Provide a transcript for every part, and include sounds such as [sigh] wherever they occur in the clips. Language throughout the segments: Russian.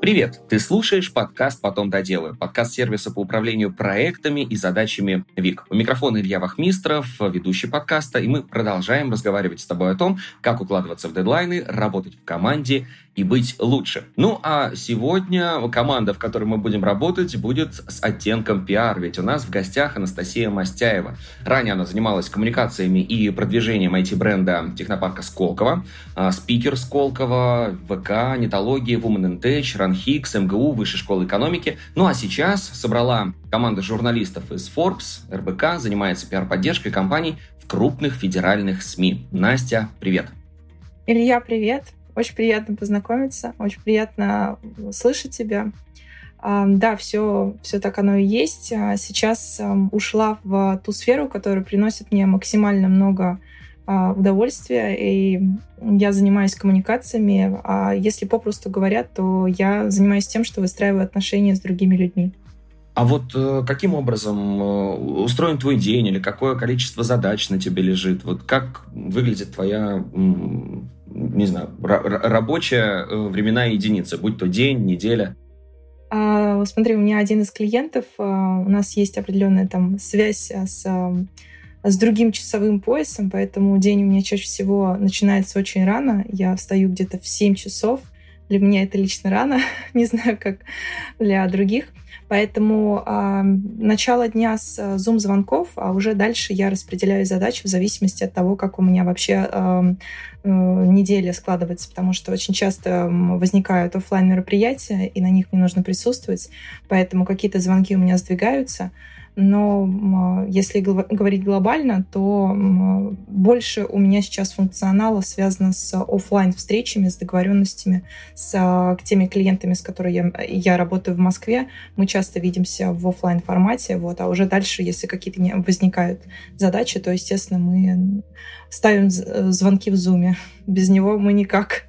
Привет! Ты слушаешь подкаст «Потом доделаю», подкаст сервиса по управлению проектами и задачами ВИК. У микрофона Илья Вахмистров, ведущий подкаста, и мы продолжаем разговаривать с тобой о том, как укладываться в дедлайны, работать в команде и быть лучше. Ну а сегодня команда, в которой мы будем работать, будет с оттенком пиар, ведь у нас в гостях Анастасия Мастяева. Ранее она занималась коммуникациями и продвижением IT-бренда технопарка Сколково, а, спикер Сколково, ВК, нетология, Women in Tech, РАНХИКС, МГУ, Высшей школы экономики. Ну а сейчас собрала команда журналистов из Forbes, РБК, занимается пиар-поддержкой компаний в крупных федеральных СМИ. Настя, привет! Илья, привет! Очень приятно познакомиться, очень приятно слышать тебя. Да, все, все так оно и есть. А сейчас ушла в ту сферу, которая приносит мне максимально много а, удовольствия, и я занимаюсь коммуникациями. А если попросту говорят, то я занимаюсь тем, что выстраиваю отношения с другими людьми. А вот э, каким образом э, устроен твой день или какое количество задач на тебе лежит? Вот как выглядит твоя не знаю, рабочая э, временная единица, будь то день, неделя? А, смотри, у меня один из клиентов, а, у нас есть определенная там связь с, с другим часовым поясом, поэтому день у меня чаще всего начинается очень рано. Я встаю где-то в 7 часов. Для меня это лично рано, [laughs] не знаю, как для других. Поэтому э, начало дня с э, зум-звонков, а уже дальше я распределяю задачи в зависимости от того, как у меня вообще э, э, неделя складывается, потому что очень часто возникают офлайн мероприятия, и на них мне нужно присутствовать, поэтому какие-то звонки у меня сдвигаются но если говорить глобально, то больше у меня сейчас функционала связано с офлайн встречами, с договоренностями с а, теми клиентами, с которыми я, я работаю в Москве. Мы часто видимся в офлайн формате, вот, а уже дальше, если какие-то возникают задачи, то, естественно, мы ставим звонки в зуме. [laughs] Без него мы никак.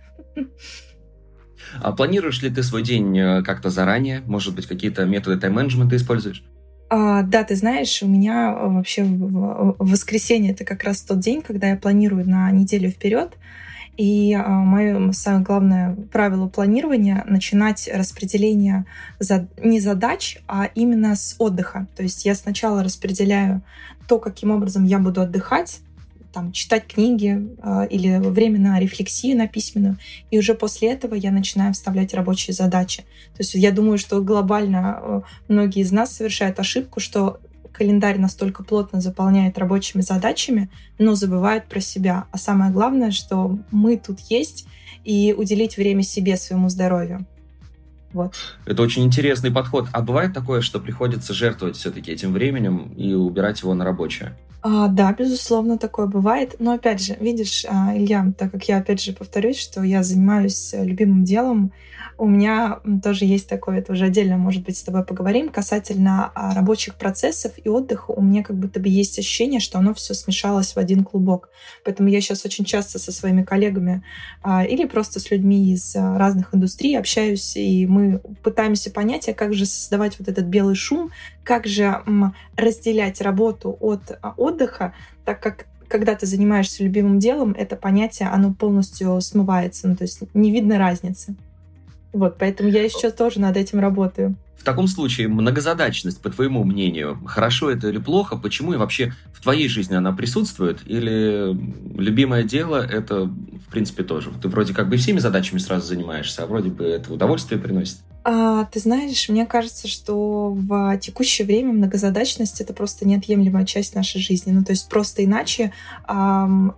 А планируешь ли ты свой день э, как-то заранее? Может быть, какие-то методы тайм-менеджмента используешь? А, да, ты знаешь, у меня э, вообще в, в воскресенье это как раз тот день, когда я планирую на неделю вперед. И а, мое самое главное правило планирования — начинать распределение за, не задач, а именно с отдыха. То есть я сначала распределяю то, каким образом я буду отдыхать, там, читать книги э, или время на рефлексию, на письменную. И уже после этого я начинаю вставлять рабочие задачи. То есть я думаю, что глобально э, многие из нас совершают ошибку, что календарь настолько плотно заполняет рабочими задачами, но забывают про себя. А самое главное, что мы тут есть, и уделить время себе, своему здоровью. Вот. Это очень интересный подход. А бывает такое, что приходится жертвовать все-таки этим временем и убирать его на рабочее? А, да, безусловно, такое бывает. Но опять же, видишь, а, Илья, так как я опять же повторюсь, что я занимаюсь э, любимым делом, у меня тоже есть такое, это уже отдельно, может быть, с тобой поговорим, касательно а, рабочих процессов и отдыха. У меня как будто бы есть ощущение, что оно все смешалось в один клубок. Поэтому я сейчас очень часто со своими коллегами а, или просто с людьми из разных индустрий общаюсь, и мы пытаемся понять, а как же создавать вот этот белый шум, как же разделять работу от отдыха, так как когда ты занимаешься любимым делом, это понятие, оно полностью смывается, ну, то есть не видно разницы. Вот, поэтому я еще тоже над этим работаю. В таком случае многозадачность, по твоему мнению, хорошо это или плохо? Почему и вообще в твоей жизни она присутствует? Или любимое дело это, в принципе, тоже? Ты вроде как бы всеми задачами сразу занимаешься, а вроде бы это удовольствие приносит. А, ты знаешь, мне кажется, что в текущее время многозадачность это просто неотъемлемая часть нашей жизни. Ну, то есть просто иначе эм,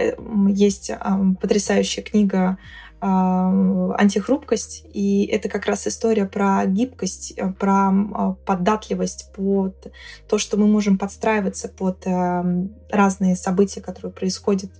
есть эм, потрясающая книга антихрупкость, и это как раз история про гибкость, э, про а, податливость под то, что мы можем подстраиваться под эм, разные события, которые происходят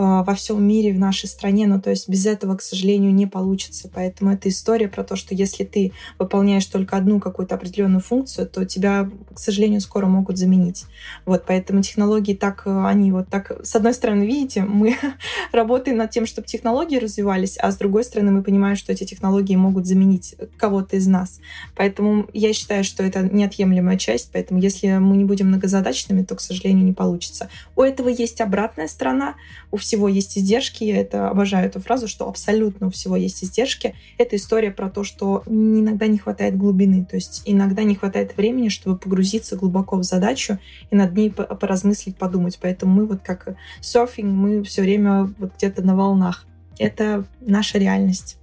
во всем мире, в нашей стране. Ну, то есть без этого, к сожалению, не получится. Поэтому это история про то, что если ты выполняешь только одну какую-то определенную функцию, то тебя, к сожалению, скоро могут заменить. Вот, поэтому технологии так, они вот так, с одной стороны, видите, мы [laughs] работаем над тем, чтобы технологии развивались, а с другой стороны, мы понимаем, что эти технологии могут заменить кого-то из нас. Поэтому я считаю, что это неотъемлемая часть, поэтому если мы не будем многозадачными, то, к сожалению, не получится. У этого есть обратная сторона, у всего есть издержки. Я это обожаю эту фразу, что абсолютно у всего есть издержки. Это история про то, что иногда не хватает глубины, то есть иногда не хватает времени, чтобы погрузиться глубоко в задачу и над ней поразмыслить, подумать. Поэтому мы вот как серфинг, мы все время вот где-то на волнах. Это наша реальность.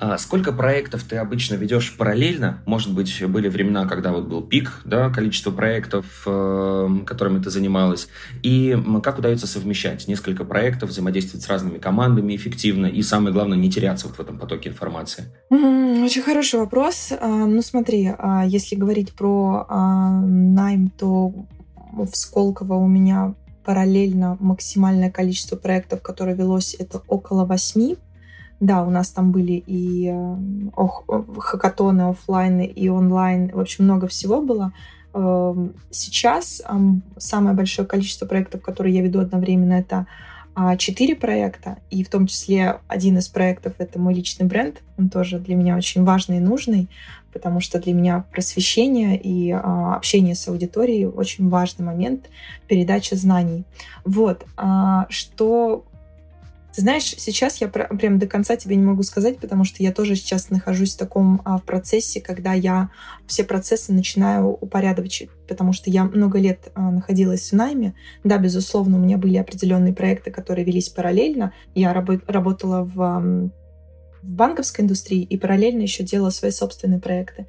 А сколько проектов ты обычно ведешь параллельно? Может быть, были времена, когда вот был пик, да, количество проектов, э, которыми ты занималась. И как удается совмещать несколько проектов, взаимодействовать с разными командами эффективно и, самое главное, не теряться вот в этом потоке информации? Очень хороший вопрос. А, ну, смотри, а, если говорить про найм, то в Сколково у меня параллельно максимальное количество проектов, которое велось, это около восьми да, у нас там были и э, ох, хакатоны офлайн и онлайн, в общем, много всего было. Эм, сейчас самое большое количество проектов, которые я веду одновременно, это а, четыре проекта, и в том числе один из проектов — это мой личный бренд. Он тоже для меня очень важный и нужный, потому что для меня просвещение и а, общение с аудиторией очень важный момент передачи знаний. Вот. А, что ты знаешь, сейчас я прям до конца тебе не могу сказать, потому что я тоже сейчас нахожусь в таком а, процессе, когда я все процессы начинаю упорядочить, потому что я много лет а, находилась в найме. Да, безусловно, у меня были определенные проекты, которые велись параллельно. Я рабо- работала в, в банковской индустрии и параллельно еще делала свои собственные проекты.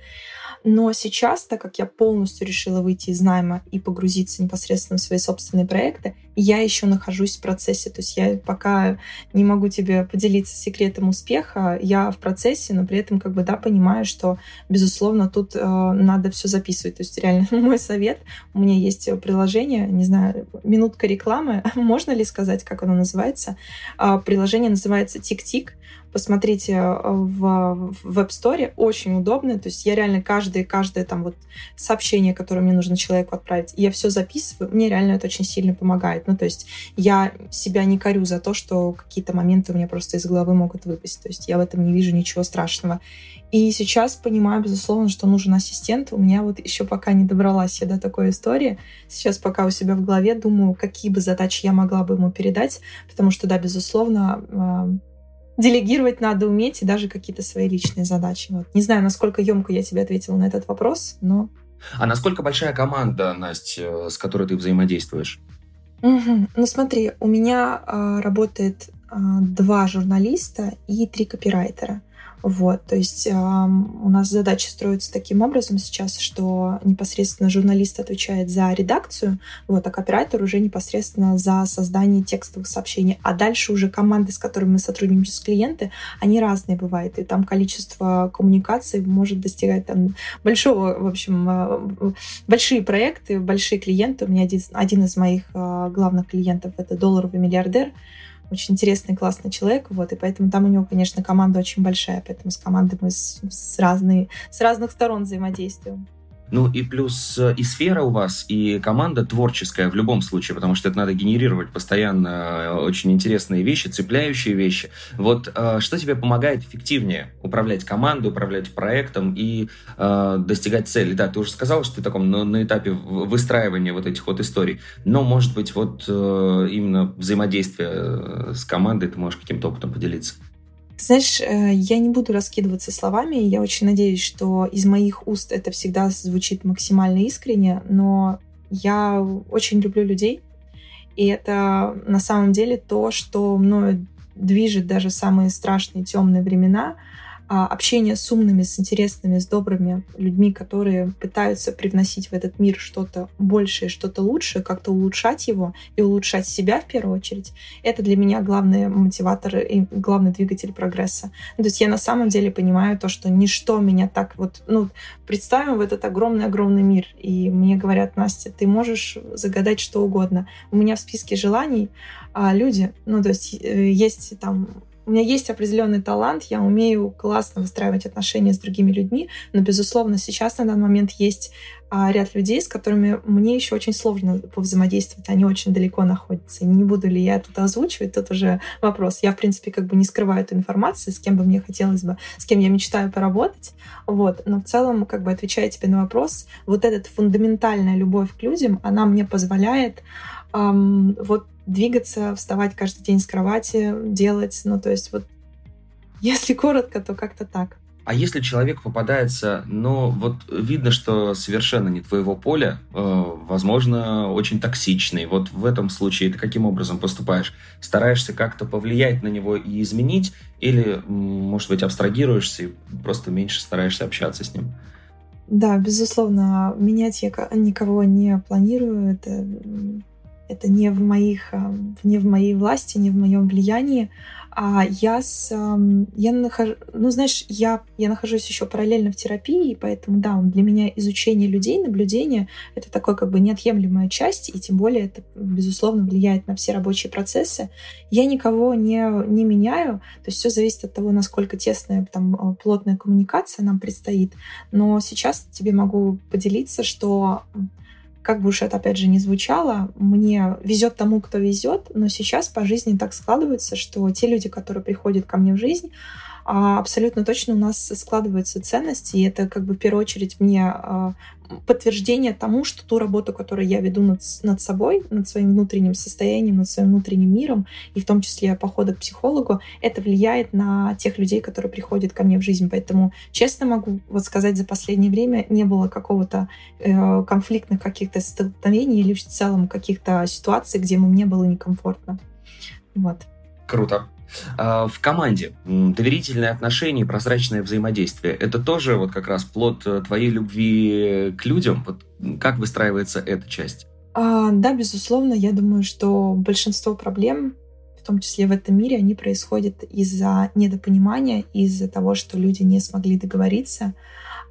Но сейчас, так как я полностью решила выйти из найма и погрузиться непосредственно в свои собственные проекты, я еще нахожусь в процессе. То есть я пока не могу тебе поделиться секретом успеха, я в процессе, но при этом как бы да, понимаю, что, безусловно, тут э, надо все записывать. То есть реально [laughs] мой совет, у меня есть приложение, не знаю, минутка рекламы, [laughs] можно ли сказать, как оно называется? Э, приложение называется Тик-Тик посмотрите э, в, в Web Store, очень удобно. То есть я реально каждое, каждое там вот сообщение, которое мне нужно человеку отправить, я все записываю. Мне реально это очень сильно помогает. Ну, то есть я себя не корю за то, что какие-то моменты у меня просто из головы могут выпасть. То есть я в этом не вижу ничего страшного. И сейчас понимаю, безусловно, что нужен ассистент. У меня вот еще пока не добралась я до такой истории. Сейчас пока у себя в голове думаю, какие бы задачи я могла бы ему передать, потому что, да, безусловно, а, делегировать надо уметь и даже какие-то свои личные задачи. Вот. Не знаю, насколько емко я тебе ответила на этот вопрос, но... А насколько большая команда, Настя, с которой ты взаимодействуешь? Угу. Ну смотри, у меня э, работает э, два журналиста и три копирайтера. Вот, то есть э, у нас задача строится таким образом сейчас, что непосредственно журналист отвечает за редакцию, вот, а копирайтер уже непосредственно за создание текстовых сообщений. А дальше уже команды, с которыми мы сотрудничаем с клиенты, они разные бывают, и там количество коммуникаций может достигать там большого, в общем, э, большие проекты, большие клиенты. У меня один, один из моих э, главных клиентов это долларовый миллиардер, очень интересный, классный человек, вот, и поэтому там у него, конечно, команда очень большая, поэтому с командой мы с, с, разные, с разных сторон взаимодействуем. Ну и плюс э, и сфера у вас, и команда творческая в любом случае, потому что это надо генерировать постоянно э, очень интересные вещи, цепляющие вещи. Вот э, что тебе помогает эффективнее управлять командой, управлять проектом и э, достигать цели? Да, ты уже сказал, что ты таком на, на этапе выстраивания вот этих вот историй, но, может быть, вот э, именно взаимодействие с командой ты можешь каким-то опытом поделиться? Знаешь, э, я не буду раскидываться словами. Я очень надеюсь, что из моих уст это всегда звучит максимально искренне, но я очень люблю людей. И это на самом деле то, что мною движет даже самые страшные темные времена — общение с умными, с интересными, с добрыми людьми, которые пытаются привносить в этот мир что-то большее, что-то лучшее, как-то улучшать его и улучшать себя в первую очередь, это для меня главный мотиватор и главный двигатель прогресса. Ну, то есть я на самом деле понимаю то, что ничто меня так вот, ну, представим в этот огромный-огромный мир, и мне говорят, Настя, ты можешь загадать что угодно. У меня в списке желаний а, люди, ну, то есть э, есть там у меня есть определенный талант, я умею классно выстраивать отношения с другими людьми, но, безусловно, сейчас на данный момент есть а, ряд людей, с которыми мне еще очень сложно повзаимодействовать, они очень далеко находятся. Не буду ли я тут озвучивать, тут уже вопрос. Я, в принципе, как бы не скрываю эту информацию, с кем бы мне хотелось бы, с кем я мечтаю поработать, вот. Но в целом, как бы отвечая тебе на вопрос, вот эта фундаментальная любовь к людям, она мне позволяет эм, вот двигаться, вставать каждый день с кровати, делать. Ну, то есть вот если коротко, то как-то так. А если человек попадается, но вот видно, что совершенно не твоего поля, э, возможно, очень токсичный, вот в этом случае ты каким образом поступаешь? Стараешься как-то повлиять на него и изменить, или, может быть, абстрагируешься и просто меньше стараешься общаться с ним? Да, безусловно, менять я никого не планирую. Это, это не, в моих, э, не в моей власти, не в моем влиянии. А я с... Я нахожу... Ну, знаешь, я, я нахожусь еще параллельно в терапии, поэтому, да, для меня изучение людей, наблюдение — это такой как бы неотъемлемая часть, и тем более это, безусловно, влияет на все рабочие процессы. Я никого не, не меняю, то есть все зависит от того, насколько тесная, там, а, плотная коммуникация нам предстоит. Но сейчас тебе могу поделиться, что как бы уж это опять же не звучало, мне везет тому, кто везет, но сейчас по жизни так складывается, что те люди, которые приходят ко мне в жизнь, абсолютно точно у нас складываются ценности, и это как бы в первую очередь мне а, подтверждение тому, что ту работу, которую я веду над, над собой, над своим внутренним состоянием, над своим внутренним миром, и в том числе походы к психологу, это влияет на тех людей, которые приходят ко мне в жизнь. Поэтому, честно могу вот сказать, за последнее время не было какого-то э, конфликтных каких-то столкновений или в целом каких-то ситуаций, где мне было некомфортно. Вот. Круто. А, в команде доверительные отношения, прозрачное взаимодействие – это тоже вот как раз плод э, твоей любви к людям? Вот как выстраивается эта часть? А, да, безусловно, я думаю, что большинство проблем, в том числе в этом мире, они происходят из-за недопонимания, из-за того, что люди не смогли договориться,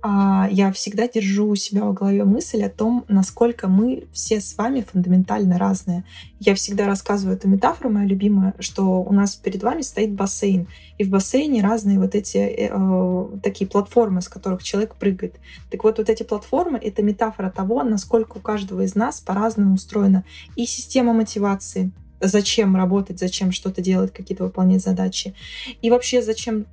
я всегда держу у себя в голове мысль о том, насколько мы все с вами фундаментально разные. Я всегда рассказываю эту метафору, моя любимая, что у нас перед вами стоит бассейн, и в бассейне разные вот эти э, э, такие платформы, с которых человек прыгает. Так вот, вот эти платформы — это метафора того, насколько у каждого из нас по-разному устроена и система мотивации, зачем работать, зачем что-то делать, какие-то выполнять задачи. И вообще, зачем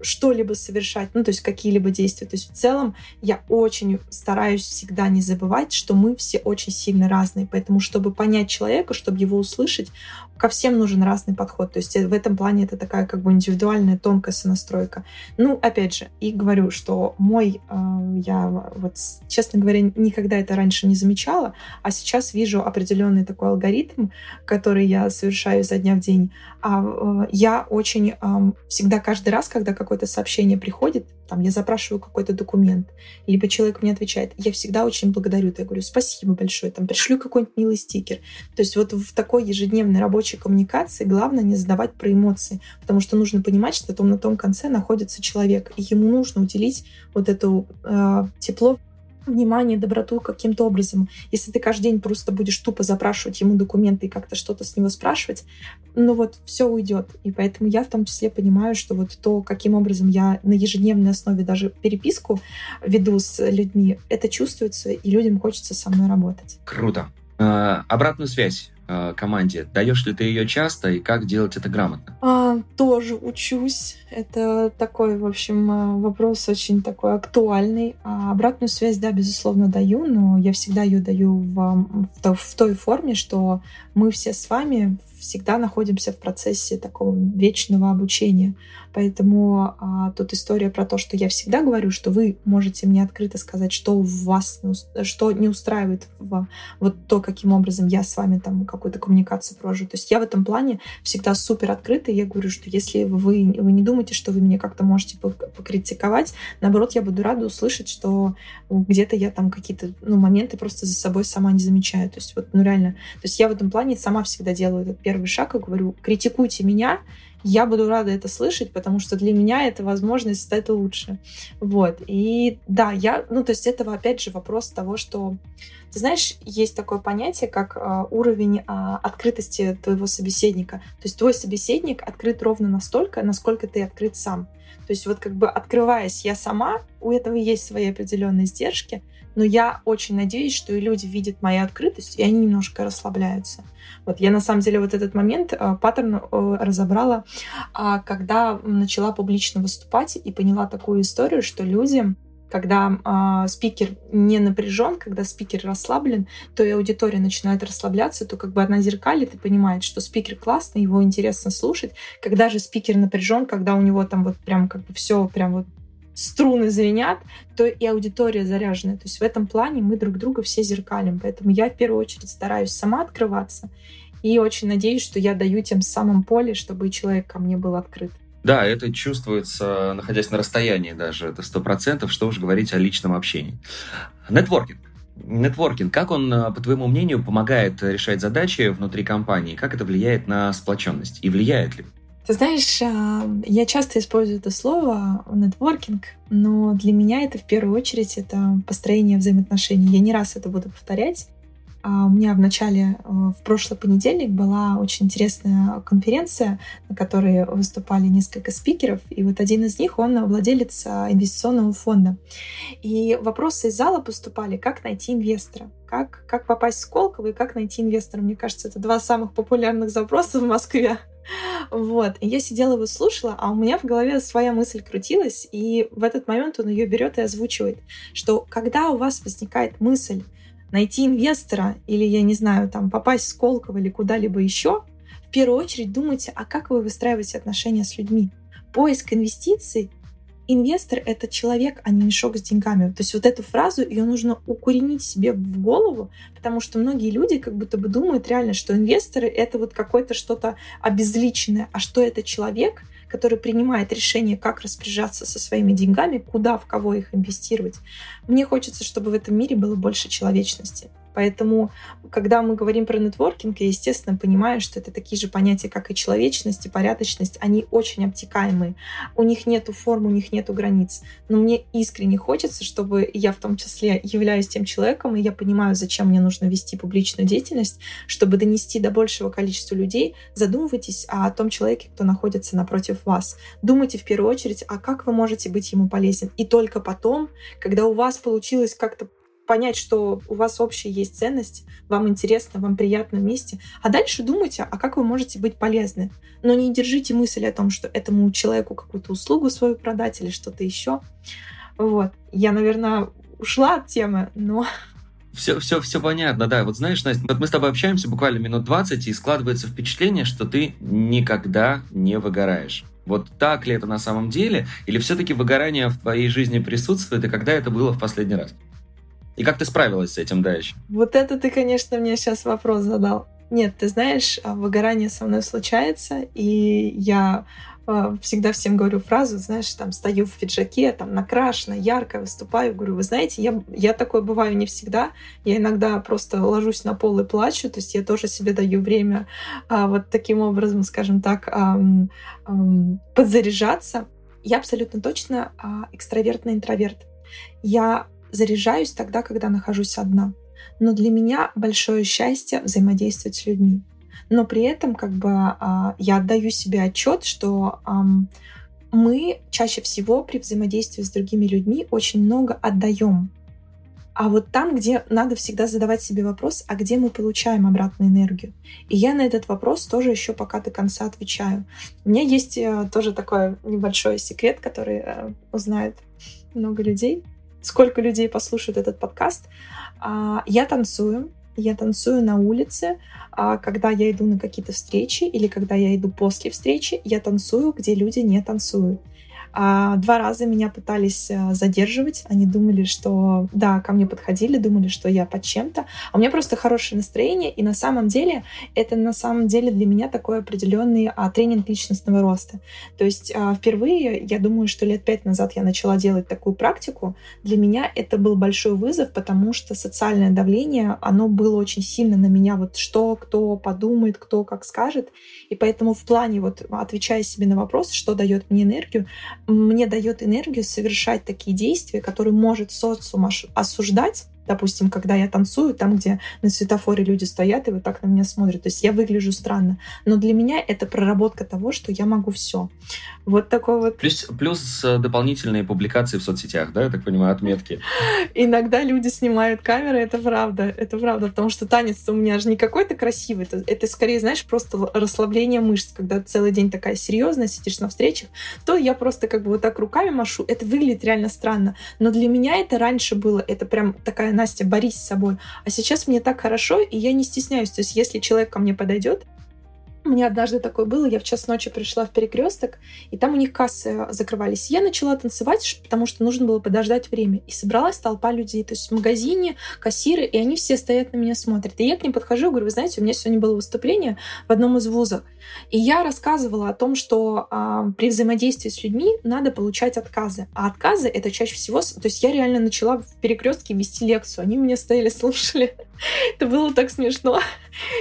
что-либо совершать, ну, то есть какие-либо действия. То есть в целом я очень стараюсь всегда не забывать, что мы все очень сильно разные. Поэтому, чтобы понять человека, чтобы его услышать, ко всем нужен разный подход. То есть в этом плане это такая как бы индивидуальная тонкая сонастройка. Ну, опять же, и говорю, что мой, э, я вот, честно говоря, никогда это раньше не замечала, а сейчас вижу определенный такой алгоритм, который я совершаю изо дня в день. А э, я очень э, всегда каждый раз, когда какое-то сообщение приходит, там, я запрашиваю какой-то документ, либо человек мне отвечает, я всегда очень благодарю, я говорю, спасибо большое, там, пришлю какой-нибудь милый стикер. То есть вот в такой ежедневной рабочей коммуникации главное не задавать про эмоции, потому что нужно понимать, что там на том конце находится человек, и ему нужно уделить вот это э, тепло, внимание, доброту каким-то образом. Если ты каждый день просто будешь тупо запрашивать ему документы и как-то что-то с него спрашивать, ну вот все уйдет. И поэтому я в том числе понимаю, что вот то, каким образом я на ежедневной основе даже переписку веду с людьми, это чувствуется, и людям хочется со мной работать. Круто. А, обратную связь Э, команде. Даешь ли ты ее часто и как делать это грамотно? А, тоже учусь. Это такой, в общем, э, вопрос очень такой актуальный. А обратную связь, да, безусловно, даю, но я всегда ее даю в, в, в той форме, что мы все с вами всегда находимся в процессе такого вечного обучения. Поэтому а, тут история про то, что я всегда говорю, что вы можете мне открыто сказать, что у вас, что не устраивает в, вот то, каким образом я с вами там какую-то коммуникацию провожу. То есть я в этом плане всегда супер открыта. Я говорю, что если вы, вы не думаете, что вы меня как-то можете покритиковать, наоборот, я буду рада услышать, что где-то я там какие-то ну, моменты просто за собой сама не замечаю. То есть вот, ну реально. То есть я в этом плане сама всегда делаю этот первый шаг и говорю, критикуйте меня, я буду рада это слышать, потому что для меня это возможность стать лучше. Вот. И да, я, ну, то есть это, опять же, вопрос того, что, ты знаешь, есть такое понятие, как э, уровень э, открытости твоего собеседника. То есть твой собеседник открыт ровно настолько, насколько ты открыт сам. То есть вот как бы открываясь я сама, у этого есть свои определенные издержки, но я очень надеюсь, что и люди видят мою открытость, и они немножко расслабляются. Вот я на самом деле вот этот момент, э, паттерн э, разобрала, а, когда начала публично выступать и поняла такую историю, что люди когда э, спикер не напряжен, когда спикер расслаблен, то и аудитория начинает расслабляться, то как бы она зеркалит и понимает, что спикер классный, его интересно слушать. Когда же спикер напряжен, когда у него там вот прям как бы все прям вот струны звенят, то и аудитория заряжена. То есть в этом плане мы друг друга все зеркалим. Поэтому я в первую очередь стараюсь сама открываться и очень надеюсь, что я даю тем самым поле, чтобы человек ко мне был открыт. Да, это чувствуется, находясь на расстоянии даже, это сто процентов, что уж говорить о личном общении. Нетворкинг. Нетворкинг, как он, э, по твоему мнению, помогает решать задачи внутри компании? Как это влияет на сплоченность? И влияет ли? Ты знаешь, а, я часто использую это слово нетворкинг, но для меня это в первую очередь это построение взаимоотношений. Я не раз это буду повторять. А, у меня в начале, э, в прошлый понедельник была очень интересная конференция, на которой выступали несколько спикеров, и вот один из них, он владелец а, инвестиционного фонда. И вопросы из зала поступали, как найти инвестора, как, как попасть в Сколково и как найти инвестора. Мне кажется, это два самых популярных запроса в Москве. Вот. И я сидела его слушала, а у меня в голове своя мысль крутилась, и в этот момент он ее берет и озвучивает, что когда у вас возникает мысль найти инвестора или, я не знаю, там, попасть в Сколково или куда-либо еще, в первую очередь думайте, а как вы выстраиваете отношения с людьми. Поиск инвестиций инвестор — это человек, а не мешок с деньгами. То есть вот эту фразу, ее нужно укоренить себе в голову, потому что многие люди как будто бы думают реально, что инвесторы — это вот какое-то что-то обезличенное, а что это человек — который принимает решение, как распоряжаться со своими деньгами, куда, в кого их инвестировать. Мне хочется, чтобы в этом мире было больше человечности. Поэтому, когда мы говорим про нетворкинг, я, естественно, понимаю, что это такие же понятия, как и человечность и порядочность. Они очень обтекаемые. У них нету форм, у них нету границ. Но мне искренне хочется, чтобы я в том числе являюсь тем человеком, и я понимаю, зачем мне нужно вести публичную деятельность, чтобы донести до большего количества людей. Задумывайтесь о том человеке, кто находится напротив вас. Думайте в первую очередь, а как вы можете быть ему полезен. И только потом, когда у вас получилось как-то понять, что у вас общая есть ценность, вам интересно, вам приятно вместе. А дальше думайте, а как вы можете быть полезны. Но не держите мысль о том, что этому человеку какую-то услугу свою продать или что-то еще. Вот. Я, наверное, ушла от темы, но все, все, все понятно, да. Вот знаешь, Настя, вот мы с тобой общаемся буквально минут 20, и складывается впечатление, что ты никогда не выгораешь. Вот так ли это на самом деле? Или все-таки выгорание в твоей жизни присутствует, и когда это было в последний раз? И как ты справилась с этим дальше? Вот это ты, конечно, мне сейчас вопрос задал. Нет, ты знаешь, а, выгорание со мной случается, и я а, всегда всем говорю фразу, знаешь, там стою в пиджаке, там накрашена, ярко выступаю, говорю, вы знаете, я, я такой бываю не всегда, я иногда просто ложусь на пол и плачу, то есть я тоже себе даю время а, вот таким образом, скажем так, а, а, подзаряжаться. Я абсолютно точно а, экстравертный интроверт. Я заряжаюсь тогда, когда нахожусь одна. Но для меня большое счастье взаимодействовать с людьми. Но при этом как бы а, я отдаю себе отчет, что мы чаще всего при взаимодействии с другими людьми очень много отдаем. А вот там, где надо всегда задавать себе вопрос, а где мы получаем обратную энергию? И я на этот вопрос тоже еще пока до конца отвечаю. У меня есть э, тоже такой небольшой секрет, который э, узнает много людей сколько людей послушают этот подкаст. А, я танцую, я танцую на улице, а, когда я иду на какие-то встречи или когда я иду после встречи, я танцую, где люди не танцуют. А два раза меня пытались э, задерживать. Они думали, что да, ко мне подходили, думали, что я под чем-то. А у меня просто хорошее настроение, и на самом деле это на самом деле для меня такой определенный а, тренинг личностного роста. То есть а, впервые, я думаю, что лет пять назад я начала делать такую практику. Для меня это был большой вызов, потому что социальное давление, оно было очень сильно на меня. Вот что, кто подумает, кто как скажет. И поэтому в плане, вот отвечая себе на вопрос, что дает мне энергию, мне дает энергию совершать такие действия, которые может социум осуждать, допустим, когда я танцую, там, где на светофоре люди стоят и вот так на меня смотрят. То есть я выгляжу странно. Но для меня это проработка того, что я могу все. Вот такой вот. Плюс, плюс э, дополнительные публикации в соцсетях, да, я так понимаю, отметки. [laughs] Иногда люди снимают камеры, это правда, это правда, потому что танец у меня же не какой-то красивый, это, это скорее, знаешь, просто расслабление мышц, когда целый день такая серьезная, сидишь на встречах, то я просто как бы вот так руками машу, это выглядит реально странно. Но для меня это раньше было, это прям такая, Настя, борись с собой. А сейчас мне так хорошо, и я не стесняюсь. То есть если человек ко мне подойдет, у меня однажды такое было, я в час ночи пришла в перекресток, и там у них кассы закрывались. Я начала танцевать, потому что нужно было подождать время. И собралась толпа людей. То есть в магазине кассиры, и они все стоят на меня смотрят. И я к ним подхожу, говорю, вы знаете, у меня сегодня было выступление в одном из вузов. И я рассказывала о том, что а, при взаимодействии с людьми надо получать отказы. А отказы это чаще всего... То есть я реально начала в перекрестке вести лекцию. Они меня стояли, [laughs] слушали. Это было так смешно.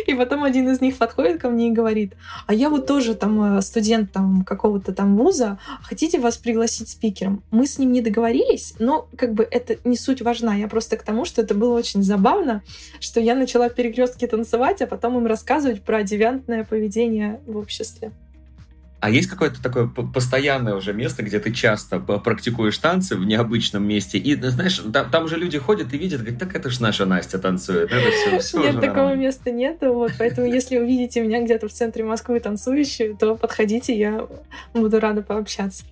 И потом один из них подходит ко мне и говорит, а я вот тоже там э, студент там какого-то там вуза, хотите вас пригласить спикером? Мы с ним не договорились, но как бы это не суть важна. Я просто к тому, что это было очень забавно, что я начала в перекрестке танцевать, а потом им рассказывать про девиантное поведение в обществе. А есть какое-то такое постоянное уже место, где ты часто практикуешь танцы в необычном месте, и, знаешь, там, там уже люди ходят и видят, говорят, так это ж наша Настя танцует, это все, [laughs] все Нет, такого нормально. места нет, вот, поэтому если увидите меня где-то в центре Москвы танцующую, то подходите, я буду рада пообщаться.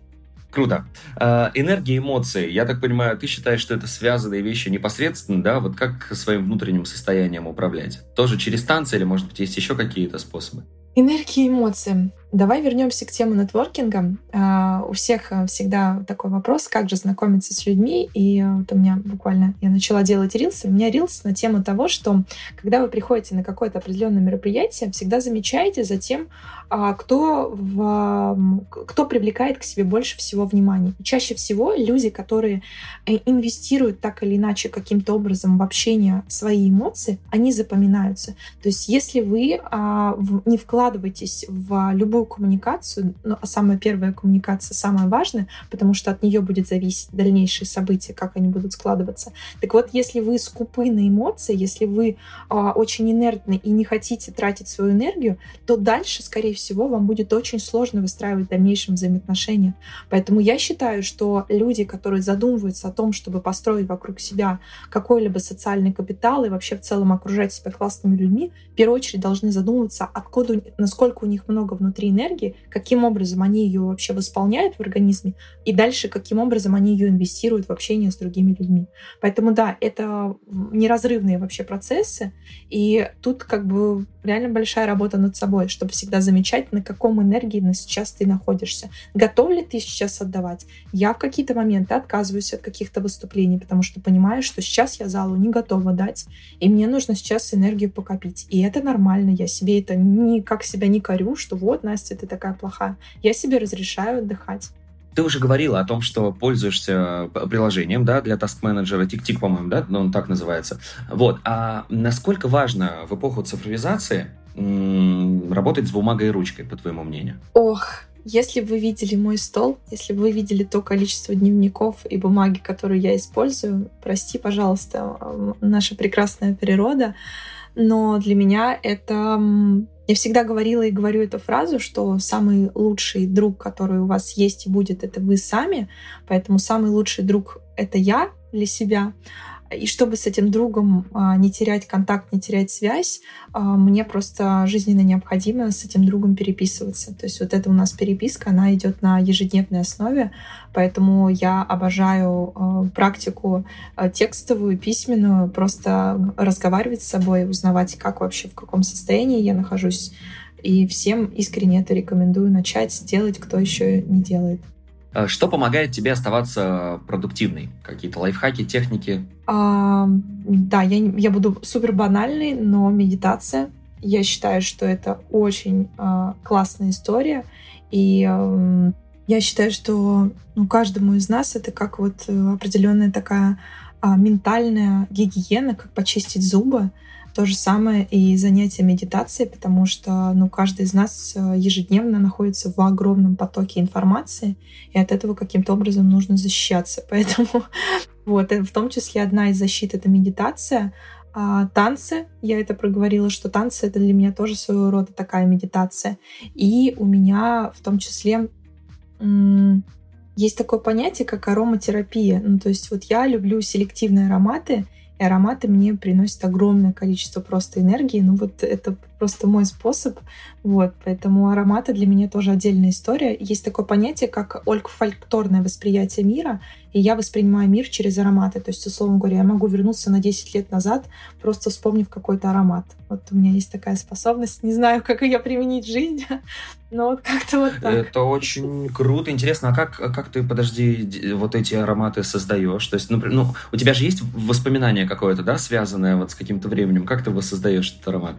Круто. Э, энергия эмоций. Я так понимаю, ты считаешь, что это связанные вещи непосредственно, да? Вот как своим внутренним состоянием управлять? Тоже через танцы или, может быть, есть еще какие-то способы? Энергия эмоций. Давай вернемся к теме нетворкинга. Uh, у всех э, всегда такой вопрос, как же знакомиться с людьми. И вот у меня буквально, я начала делать рилсы. У меня рилс на тему того, что когда вы приходите на какое-то определенное мероприятие, всегда замечаете за тем, uh, кто, в, кто привлекает к себе больше всего внимания. И чаще всего люди, которые э, инвестируют так или иначе каким-то образом в общение свои эмоции, они запоминаются. То есть если вы uh, не вкладываетесь в любую любую коммуникацию, ну, а самая первая коммуникация самая важная, потому что от нее будет зависеть дальнейшие события, как они будут складываться. Так вот, если вы скупы на эмоции, если вы а, очень инертны и не хотите тратить свою энергию, то дальше, скорее всего, вам будет очень сложно выстраивать дальнейшие взаимоотношения. Поэтому я считаю, что люди, которые задумываются о том, чтобы построить вокруг себя какой-либо социальный капитал и вообще в целом окружать себя классными людьми, в первую очередь должны задумываться, откуда, насколько у них много внутри энергии, каким образом они ее вообще восполняют в организме, и дальше каким образом они ее инвестируют в общение с другими людьми. Поэтому да, это неразрывные вообще процессы, и тут как бы реально большая работа над собой, чтобы всегда замечать, на каком энергии на сейчас ты находишься. Готов ли ты сейчас отдавать? Я в какие-то моменты отказываюсь от каких-то выступлений, потому что понимаю, что сейчас я залу не готова дать, и мне нужно сейчас энергию покопить. И это нормально, я себе это никак себя не корю, что вот, Настя, Настя, ты такая плохая. Я себе разрешаю отдыхать. Ты уже говорила о том, что пользуешься э, приложением, да, для таск-менеджера, тик-тик, по-моему, да, но он так называется. Вот, а насколько важно в эпоху цифровизации работать с бумагой и ручкой, по твоему мнению? Ох, если бы вы видели мой стол, если бы вы видели то количество дневников и бумаги, которые я использую, прости, пожалуйста, наша прекрасная природа, но для меня это я всегда говорила и говорю эту фразу, что самый лучший друг, который у вас есть и будет, это вы сами. Поэтому самый лучший друг — это я для себя. И чтобы с этим другом а, не терять контакт, не терять связь, а, мне просто жизненно необходимо с этим другом переписываться. То есть вот эта у нас переписка, она идет на ежедневной основе, поэтому я обожаю а, практику текстовую, письменную, просто разговаривать с собой, узнавать, как вообще, в каком состоянии я нахожусь. И всем искренне это рекомендую начать делать, кто еще не делает. Э, что помогает тебе оставаться продуктивной? Какие-то лайфхаки, техники? А, да, я, я буду супер банальной, но медитация. Я считаю, что это очень а, классная история. И а, я считаю, что ну, каждому из нас это как вот определенная такая а, ментальная гигиена, как почистить зубы. То же самое и занятие медитацией, потому что ну, каждый из нас э, ежедневно находится в огромном потоке информации, и от этого каким-то образом нужно защищаться. [laughs] Поэтому Вот, в том числе одна из защит — это медитация, а, танцы, я это проговорила, что танцы — это для меня тоже своего рода такая медитация. И у меня в том числе есть такое понятие, как ароматерапия. Ну, то есть вот я люблю селективные ароматы, и ароматы мне приносят огромное количество просто энергии. Ну вот это просто мой способ. Вот, поэтому ароматы для меня тоже отдельная история. Есть такое понятие, как олькфакторное восприятие мира, и я воспринимаю мир через ароматы. То есть, условно говоря, я могу вернуться на 10 лет назад, просто вспомнив какой-то аромат. Вот у меня есть такая способность. Не знаю, как ее применить в жизни, [laughs] но вот как-то вот так. Это очень круто, интересно. А как, как ты, подожди, вот эти ароматы создаешь? То есть, например, ну, у тебя же есть воспоминание какое-то, да, связанное вот с каким-то временем? Как ты воссоздаешь этот аромат?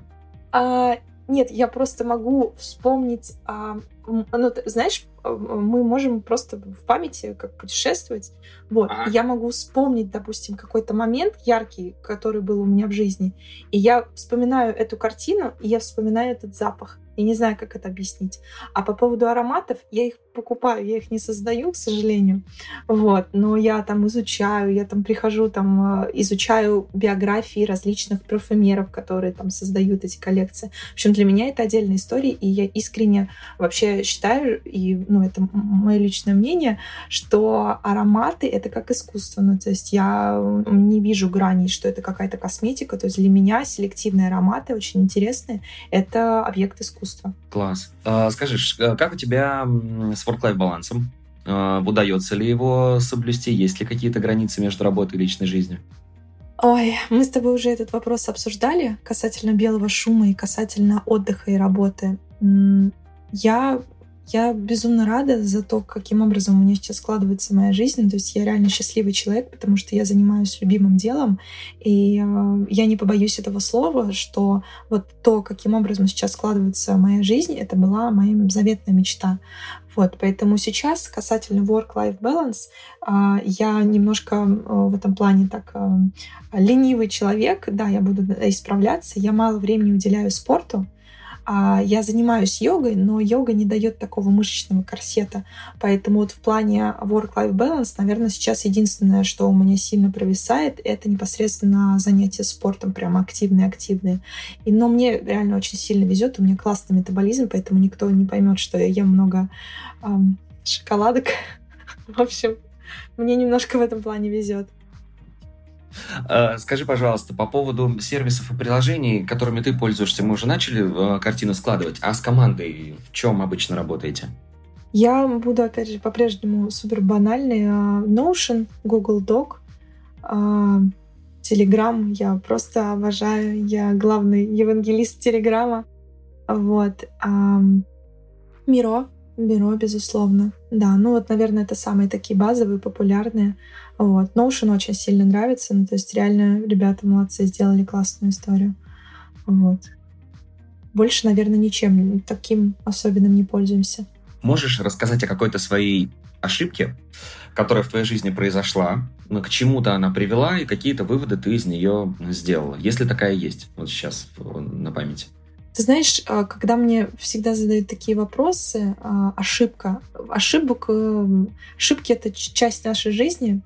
А, нет, я просто могу вспомнить, а, ну, знаешь, мы можем просто в памяти как путешествовать. Вот, ага. я могу вспомнить, допустим, какой-то момент яркий, который был у меня в жизни, и я вспоминаю эту картину, и я вспоминаю этот запах. Я не знаю, как это объяснить. А по поводу ароматов, я их покупаю, я их не создаю, к сожалению. Вот. Но я там изучаю, я там прихожу, там э, изучаю биографии различных парфюмеров, которые там создают эти коллекции. В общем, для меня это отдельная история, и я искренне вообще считаю, и ну, это мое личное мнение, что ароматы — это как искусство. Ну, то есть я не вижу граней, что это какая-то косметика. То есть для меня селективные ароматы очень интересные. Это объект искусства. Класс. А, скажи, э, как у тебя с work-life балансом? А, удается ли его соблюсти? Есть ли какие-то границы между работой и личной жизнью? Ой, мы с тобой уже этот вопрос обсуждали касательно белого шума и касательно отдыха и работы. Я я безумно рада за то, каким образом у меня сейчас складывается моя жизнь. То есть я реально счастливый человек, потому что я занимаюсь любимым делом. И э, я не побоюсь этого слова, что вот то, каким образом сейчас складывается моя жизнь, это была моя заветная мечта. Вот, поэтому сейчас касательно work-life balance, э, я немножко э, в этом плане так э, ленивый человек, да, я буду исправляться, я мало времени уделяю спорту, я занимаюсь йогой, но йога не дает такого мышечного корсета. Поэтому вот в плане work-life balance, наверное, сейчас единственное, что у меня сильно провисает, это непосредственно занятия спортом, прям активные-активные. И, но мне реально очень сильно везет, у меня классный метаболизм, поэтому никто не поймет, что я ем много эм, шоколадок. [laughs] В общем, мне немножко в этом плане везет. Э, скажи, пожалуйста, по поводу сервисов и приложений, которыми ты пользуешься, мы уже начали э, картину складывать, а с командой в чем обычно работаете? Я буду, опять же, по-прежнему супер банальный. А, Notion, Google Doc, Telegram. Я просто обожаю. Я главный евангелист Телеграма. Вот. Миро. Миро, безусловно. Да, ну вот, наверное, это самые такие базовые, популярные. Вот. Notion очень сильно нравится. Ну, то есть реально ребята молодцы, сделали классную историю. Вот. Больше, наверное, ничем таким особенным не пользуемся. Можешь рассказать о какой-то своей ошибке, которая в твоей жизни произошла, но к чему-то она привела, и какие-то выводы ты из нее сделала, если такая есть вот сейчас на памяти? Ты знаешь, а, когда мне всегда задают такие вопросы, а, ошибка, ошибок, э, ошибки — это часть нашей жизни,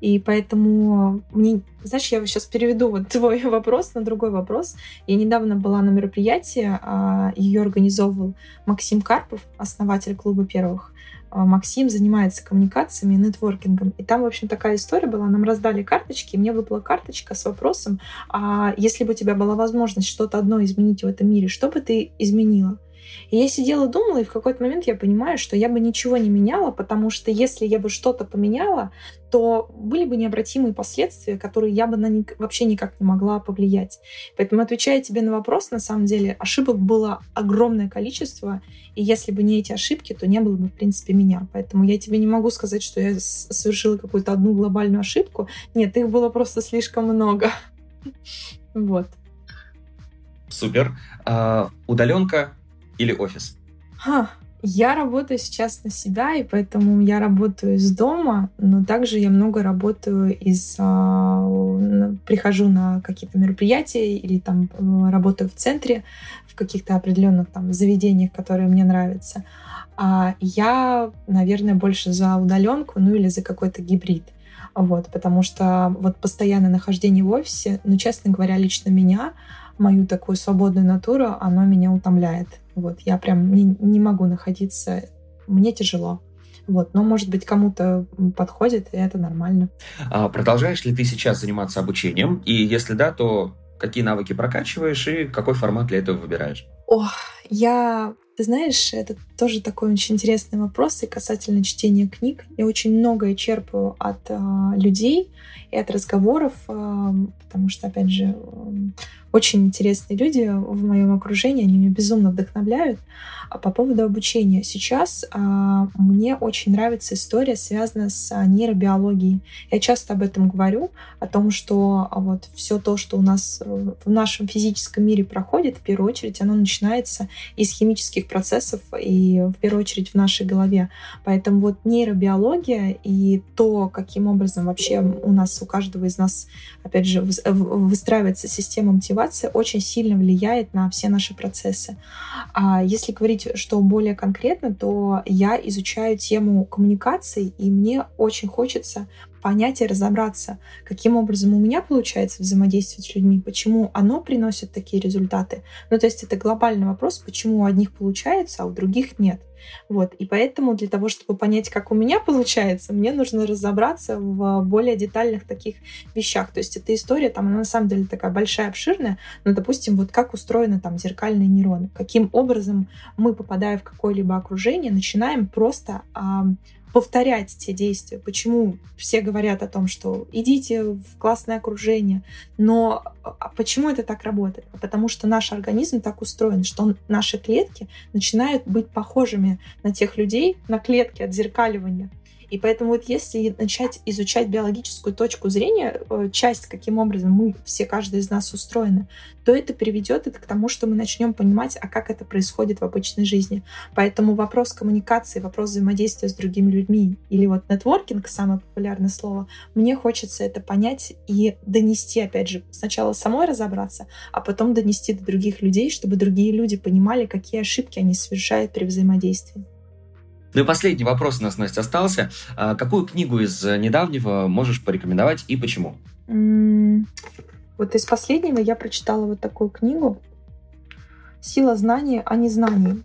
и поэтому мне, знаешь, я сейчас переведу вот [laughs] твой вопрос на другой вопрос. Я недавно была на мероприятии, а, ее организовывал Максим Карпов, основатель клуба первых. А, Максим занимается коммуникациями и нетворкингом. И там, в общем, такая история была. Нам раздали карточки, и мне выпала карточка с вопросом, а если бы у тебя была возможность что-то одно изменить в этом мире, что бы ты изменила? И я сидела, думала, и в какой-то момент я понимаю, что я бы ничего не меняла, потому что если я бы что-то поменяла, то были бы необратимые последствия, которые я бы на них вообще никак не могла повлиять. Поэтому, отвечая тебе на вопрос, на самом деле, ошибок было огромное количество, и если бы не эти ошибки, то не было бы, в принципе, меня. Поэтому я тебе не могу сказать, что я совершила какую-то одну глобальную ошибку. Нет, их было просто слишком много. [laughs] Вот. Супер. А, удаленка или офис? Ха, я работаю сейчас на себя, и поэтому я работаю из дома, но также я много работаю из... А, прихожу на какие-то мероприятия или там э, работаю в центре, в каких-то определенных там заведениях, которые мне нравятся. А я, наверное, больше за удаленку, ну или за какой-то гибрид. Вот, потому что вот постоянное нахождение в офисе, ну, честно говоря, лично меня, мою такую свободную натуру, оно меня утомляет. Вот, я прям не, не могу находиться, мне тяжело. Вот, но, может быть, кому-то подходит, и это нормально. А продолжаешь ли ты сейчас заниматься обучением? И если да, то какие навыки прокачиваешь и какой формат для этого выбираешь? О, я ты знаешь, это тоже такой очень интересный вопрос и касательно чтения книг. Я очень многое черпаю от э, людей и от разговоров, э, потому что, опять же, э, очень интересные люди в моем окружении, они меня безумно вдохновляют. А по поводу обучения. Сейчас а, мне очень нравится история, связанная с а, нейробиологией. Я часто об этом говорю, о том, что а, вот все то, что у нас э, в нашем физическом мире проходит, в первую очередь, оно начинается из химических процессов и в первую очередь в нашей голове. Поэтому вот нейробиология и то, каким образом вообще у нас, у каждого из нас, опять же, выстраивается система мотивации, очень сильно влияет на все наши процессы. А если говорить что более конкретно, то я изучаю тему коммуникаций, и мне очень хочется понять и разобраться, каким образом у меня получается взаимодействовать с людьми, почему оно приносит такие результаты. Ну, то есть это глобальный вопрос, почему у одних получается, а у других нет. Вот. И поэтому для того, чтобы понять, как у меня получается, мне нужно разобраться в более детальных таких вещах. То есть эта история, там, она на самом деле такая большая, обширная, но, допустим, вот как устроены там зеркальные нейроны, каким образом мы, попадая в какое-либо окружение, начинаем просто повторять те действия. Почему все говорят о том, что идите в классное окружение, но а почему это так работает? Потому что наш организм так устроен, что он, наши клетки начинают быть похожими на тех людей, на клетки отзеркаливания. И поэтому вот если начать изучать биологическую точку зрения, э, часть, каким образом мы все, каждый из нас устроены, то это приведет это к тому, что мы начнем понимать, а как это происходит в обычной жизни. Поэтому вопрос коммуникации, вопрос взаимодействия с другими людьми или вот нетворкинг, самое популярное слово, мне хочется это понять и донести, опять же, сначала самой разобраться, а потом донести до других людей, чтобы другие люди понимали, какие ошибки они совершают при взаимодействии. Ну и последний вопрос у нас, Настя, остался. А какую книгу из недавнего можешь порекомендовать и почему? Вот из последнего я прочитала вот такую книгу «Сила знания о незнании».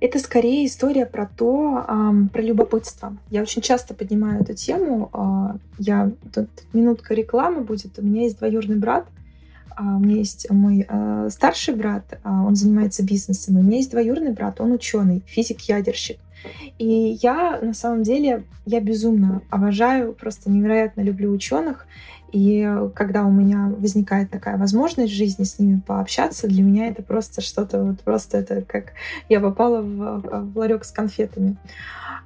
Это скорее история про то, про любопытство. Я очень часто поднимаю эту тему. А, я тут минутка рекламы будет. У меня есть двоюродный брат, а, у меня есть мой э, старший брат, а, он занимается бизнесом, и у меня есть двоюродный брат, он ученый, физик-ядерщик. И я, на самом деле, я безумно обожаю, просто невероятно люблю ученых. И когда у меня возникает такая возможность в жизни с ними пообщаться, для меня это просто что-то, вот просто это как я попала в, в ларек с конфетами.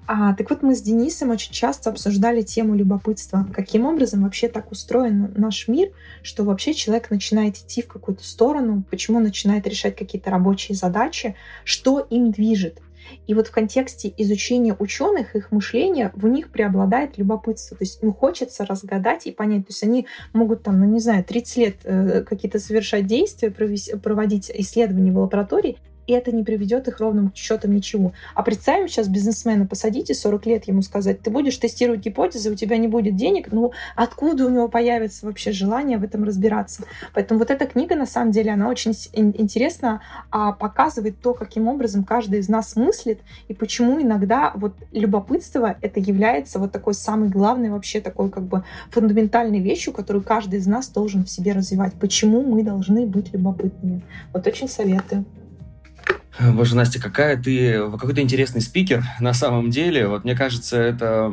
А, так вот, мы с Денисом очень часто обсуждали тему любопытства. Каким образом вообще так устроен наш мир, что вообще человек начинает идти в какую-то сторону, почему начинает решать какие-то рабочие задачи, что им движет. И вот в контексте изучения ученых, их мышления, в них преобладает любопытство. То есть им хочется разгадать и понять. То есть они могут там, ну не знаю, 30 лет э, какие-то совершать действия, проводить исследования в лаборатории, и это не приведет их ровным счетом ничего. А представим сейчас бизнесмена посадите 40 лет ему сказать, ты будешь тестировать гипотезы, у тебя не будет денег, ну откуда у него появится вообще желание в этом разбираться? Поэтому вот эта книга, на самом деле, она очень интересно а, показывает то, каким образом каждый из нас мыслит, и почему иногда вот любопытство это является вот такой самой главной вообще такой как бы фундаментальной вещью, которую каждый из нас должен в себе развивать. Почему мы должны быть любопытными? Вот очень советую. Боже, Настя, какая ты, какой ты интересный спикер на самом деле. Вот мне кажется, это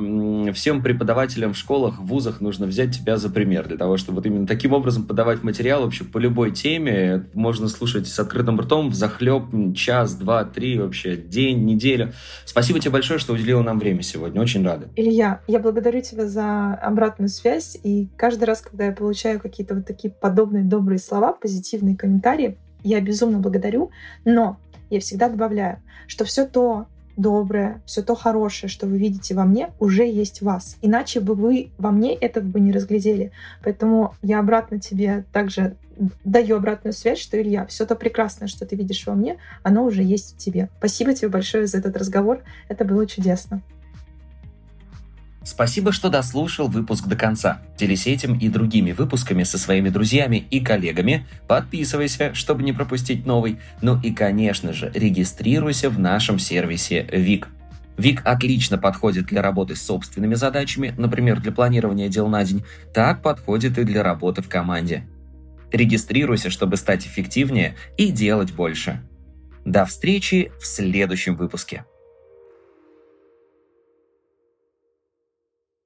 всем преподавателям в школах, в вузах нужно взять тебя за пример для того, чтобы вот именно таким образом подавать материал вообще по любой теме. Можно слушать с открытым ртом, в захлеб, час, два, три, вообще день, неделю. Спасибо тебе большое, что уделила нам время сегодня. Очень рада. Илья, я благодарю тебя за обратную связь. И каждый раз, когда я получаю какие-то вот такие подобные добрые слова, позитивные комментарии, я безумно благодарю. Но я всегда добавляю, что все то доброе, все то хорошее, что вы видите во мне, уже есть в вас. Иначе бы вы во мне этого бы не разглядели. Поэтому я обратно тебе также даю обратную связь, что, Илья, все то прекрасное, что ты видишь во мне, оно уже есть в тебе. Спасибо тебе большое за этот разговор. Это было чудесно. Спасибо, что дослушал выпуск до конца. Делись этим и другими выпусками со своими друзьями и коллегами. Подписывайся, чтобы не пропустить новый. Ну и, конечно же, регистрируйся в нашем сервисе ВИК. ВИК отлично подходит для работы с собственными задачами, например, для планирования дел на день, так подходит и для работы в команде. Регистрируйся, чтобы стать эффективнее и делать больше. До встречи в следующем выпуске.